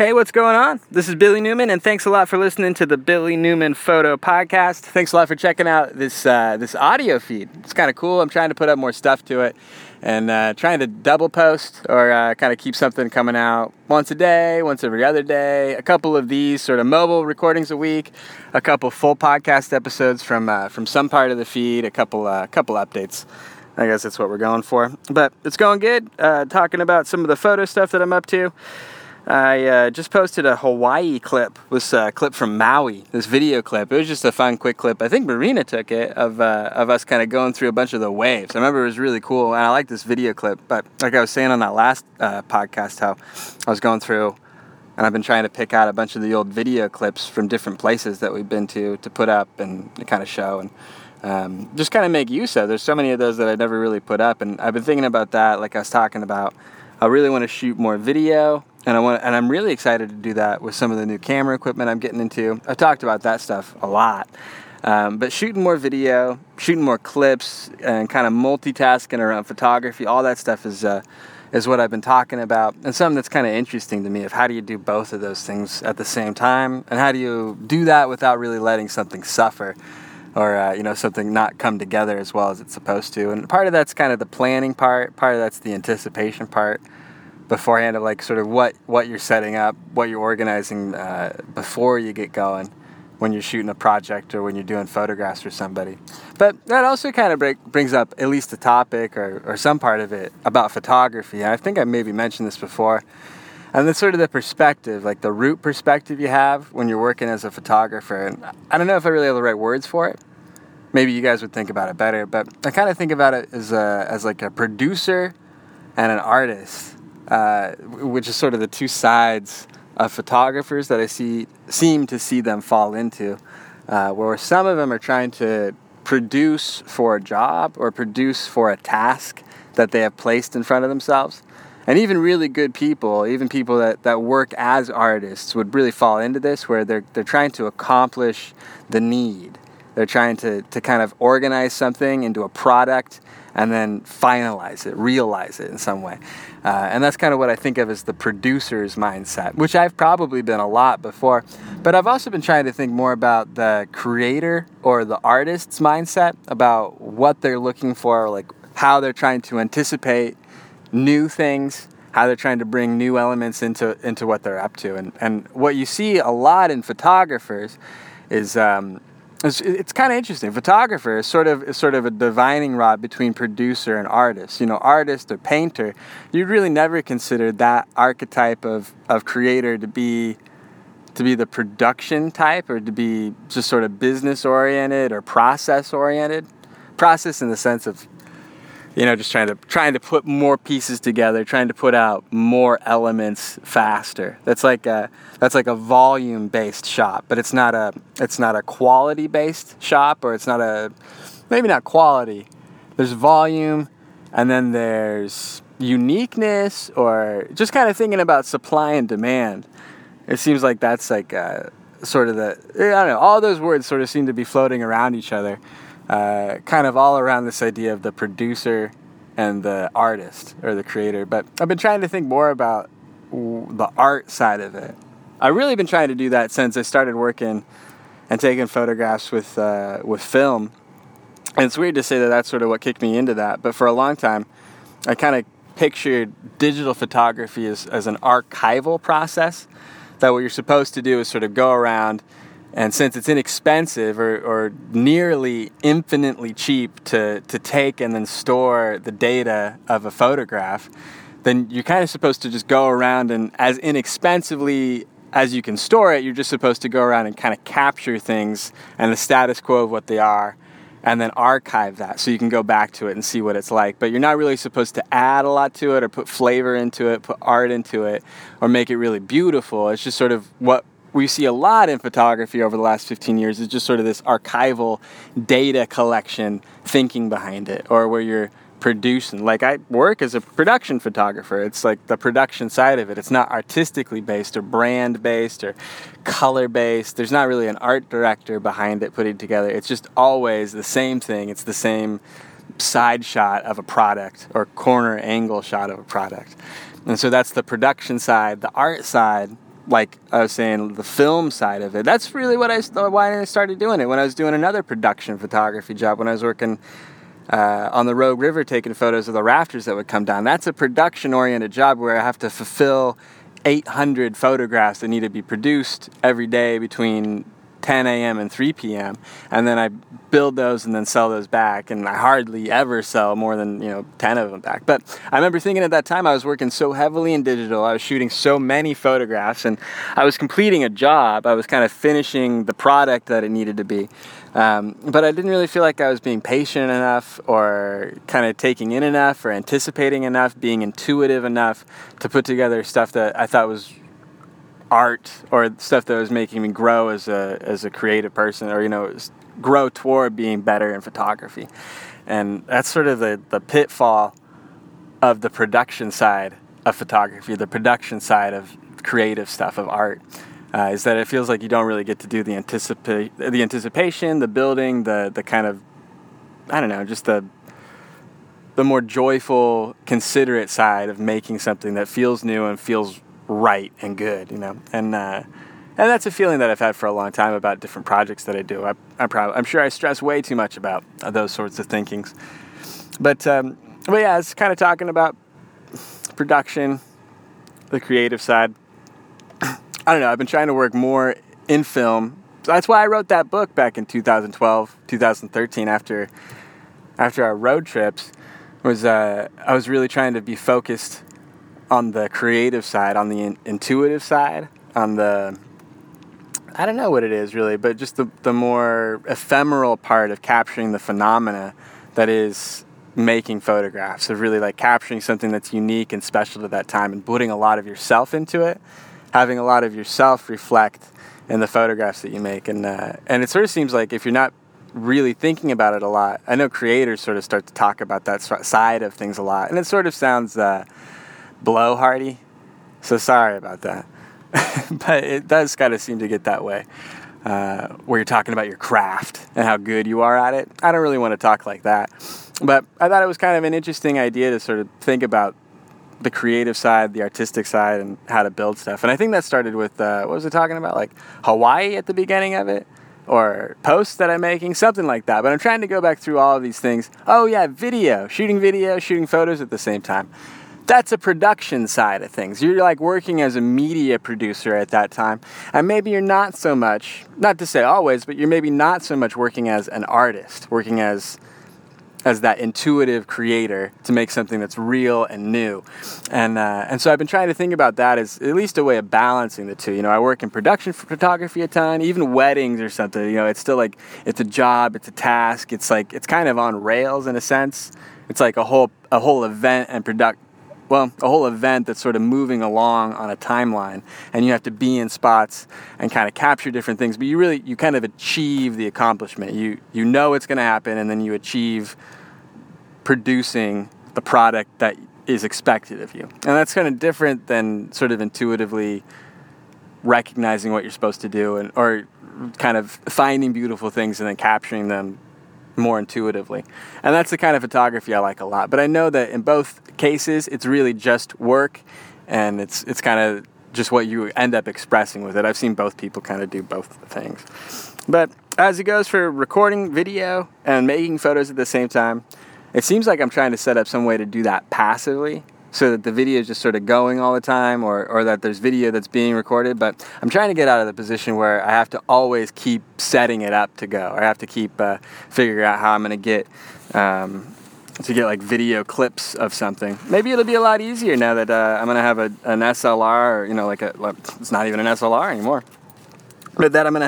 Hey, what's going on? This is Billy Newman, and thanks a lot for listening to the Billy Newman Photo Podcast. Thanks a lot for checking out this uh, this audio feed. It's kind of cool. I'm trying to put up more stuff to it, and uh, trying to double post or uh, kind of keep something coming out once a day, once every other day. A couple of these sort of mobile recordings a week, a couple full podcast episodes from uh, from some part of the feed, a couple uh, couple updates. I guess that's what we're going for. But it's going good. Uh, talking about some of the photo stuff that I'm up to. I uh, just posted a Hawaii clip. This uh, clip from Maui. This video clip. It was just a fun, quick clip. I think Marina took it of uh, of us kind of going through a bunch of the waves. I remember it was really cool, and I like this video clip. But like I was saying on that last uh, podcast, how I was going through, and I've been trying to pick out a bunch of the old video clips from different places that we've been to to put up and to kind of show and. Um, just kind of make use of. There's so many of those that I never really put up, and I've been thinking about that. Like I was talking about, I really want to shoot more video and I want and I'm really excited to do that with some of the new camera equipment I'm getting into. I've talked about that stuff a lot. Um, but shooting more video, shooting more clips, and kind of multitasking around photography, all that stuff is uh, is what I've been talking about, and something that's kind of interesting to me of how do you do both of those things at the same time, and how do you do that without really letting something suffer, or uh, you know something not come together as well as it's supposed to. And part of that's kind of the planning part, part of that's the anticipation part beforehand of like sort of what what you're setting up, what you're organizing uh, before you get going when you're shooting a project or when you're doing photographs for somebody. But that also kind of break, brings up at least a topic or, or some part of it about photography. I think I maybe mentioned this before. And then sort of the perspective, like the root perspective you have when you're working as a photographer. And I don't know if I really have the right words for it. Maybe you guys would think about it better, but I kind of think about it as a, as like a producer and an artist uh, which is sort of the two sides of photographers that I see seem to see them fall into, uh, where some of them are trying to produce for a job or produce for a task that they have placed in front of themselves. And even really good people, even people that, that work as artists, would really fall into this where they're, they're trying to accomplish the need. They're trying to, to kind of organize something into a product and then finalize it, realize it in some way. Uh, and that's kind of what I think of as the producer's mindset, which I've probably been a lot before. But I've also been trying to think more about the creator or the artist's mindset, about what they're looking for, like how they're trying to anticipate new things, how they're trying to bring new elements into, into what they're up to. And, and what you see a lot in photographers is um, it's, it's kind of interesting. Photographer is sort of is sort of a divining rod between producer and artist. You know, artist or painter, you'd really never consider that archetype of, of creator to be to be the production type or to be just sort of business oriented or process oriented. Process in the sense of you know just trying to trying to put more pieces together trying to put out more elements faster. That's like a that's like a volume based shop but it's not a it's not a quality based shop or it's not a maybe not quality. There's volume and then there's uniqueness or just kind of thinking about supply and demand. It seems like that's like uh, sort of the i don't know all those words sort of seem to be floating around each other uh, kind of all around this idea of the producer and the artist or the creator. But I've been trying to think more about the art side of it. I've really been trying to do that since I started working and taking photographs with uh, with film. And it's weird to say that that's sort of what kicked me into that. But for a long time, I kind of pictured digital photography as, as an archival process. That what you're supposed to do is sort of go around and since it's inexpensive or, or nearly infinitely cheap to, to take and then store the data of a photograph, then you're kind of supposed to just go around and as inexpensively as you can store it, you're just supposed to go around and kind of capture things and the status quo of what they are and then archive that so you can go back to it and see what it's like. But you're not really supposed to add a lot to it or put flavor into it, put art into it, or make it really beautiful. It's just sort of what we see a lot in photography over the last 15 years is just sort of this archival data collection thinking behind it or where you're producing. Like i work as a production photographer. It's like the production side of it. It's not artistically based or brand based or color based. There's not really an art director behind it putting together. It's just always the same thing. It's the same side shot of a product or corner angle shot of a product. And so that's the production side. The art side like I was saying, the film side of it. That's really what I why I started doing it when I was doing another production photography job when I was working uh, on the Rogue River taking photos of the rafters that would come down. That's a production oriented job where I have to fulfill 800 photographs that need to be produced every day between 10 a.m. and 3 p.m. and then I build those and then sell those back and I hardly ever sell more than you know 10 of them back but I remember thinking at that time I was working so heavily in digital I was shooting so many photographs and I was completing a job I was kind of finishing the product that it needed to be um, but I didn't really feel like I was being patient enough or kind of taking in enough or anticipating enough being intuitive enough to put together stuff that I thought was art or stuff that was making me grow as a as a creative person or you know grow toward being better in photography. And that's sort of the the pitfall of the production side of photography the production side of creative stuff of art uh, is that it feels like you don't really get to do the anticipate the anticipation the building the the kind of I don't know just the the more joyful considerate side of making something that feels new and feels right and good, you know. And uh, and that's a feeling that I've had for a long time about different projects that I do. I, am probably I'm sure I stress way too much about those sorts of thinkings. But um, but yeah, it's kind of talking about production, the creative side. I don't know. I've been trying to work more in film. That's why I wrote that book back in 2012, 2013 after after our road trips was uh, I was really trying to be focused on the creative side, on the in- intuitive side, on the I don't know what it is really, but just the, the more ephemeral part of capturing the phenomena that is making photographs, of really like capturing something that's unique and special to that time and putting a lot of yourself into it, having a lot of yourself reflect in the photographs that you make. And, uh, and it sort of seems like if you're not really thinking about it a lot, I know creators sort of start to talk about that side of things a lot. And it sort of sounds, uh, blowhardy. So sorry about that. but it does kind of seem to get that way. Uh, where you're talking about your craft and how good you are at it. I don't really want to talk like that. But I thought it was kind of an interesting idea to sort of think about the creative side, the artistic side, and how to build stuff. And I think that started with, uh, what was it talking about? Like Hawaii at the beginning of it? Or posts that I'm making, something like that. But I'm trying to go back through all of these things. Oh, yeah, video, shooting video, shooting photos at the same time that's a production side of things. You're like working as a media producer at that time. And maybe you're not so much, not to say always, but you're maybe not so much working as an artist, working as as that intuitive creator to make something that's real and new. And uh, and so I've been trying to think about that as at least a way of balancing the two. You know, I work in production photography a ton, even weddings or something. You know, it's still like it's a job, it's a task. It's like it's kind of on rails in a sense. It's like a whole a whole event and product well, a whole event that's sort of moving along on a timeline, and you have to be in spots and kind of capture different things. But you really, you kind of achieve the accomplishment. You you know it's going to happen, and then you achieve producing the product that is expected of you. And that's kind of different than sort of intuitively recognizing what you're supposed to do, and or kind of finding beautiful things and then capturing them more intuitively. And that's the kind of photography I like a lot. But I know that in both cases, it's really just work and it's, it's kind of just what you end up expressing with it. I've seen both people kind of do both things. But as it goes for recording video and making photos at the same time, it seems like I'm trying to set up some way to do that passively so that the video is just sort of going all the time or, or that there's video that's being recorded. But I'm trying to get out of the position where I have to always keep setting it up to go. Or I have to keep uh, figuring out how I'm going to get. Um, to get like video clips of something. Maybe it'll be a lot easier now that uh, I'm gonna have a, an SLR, or, you know, like a, it's not even an SLR anymore. But that I'm gonna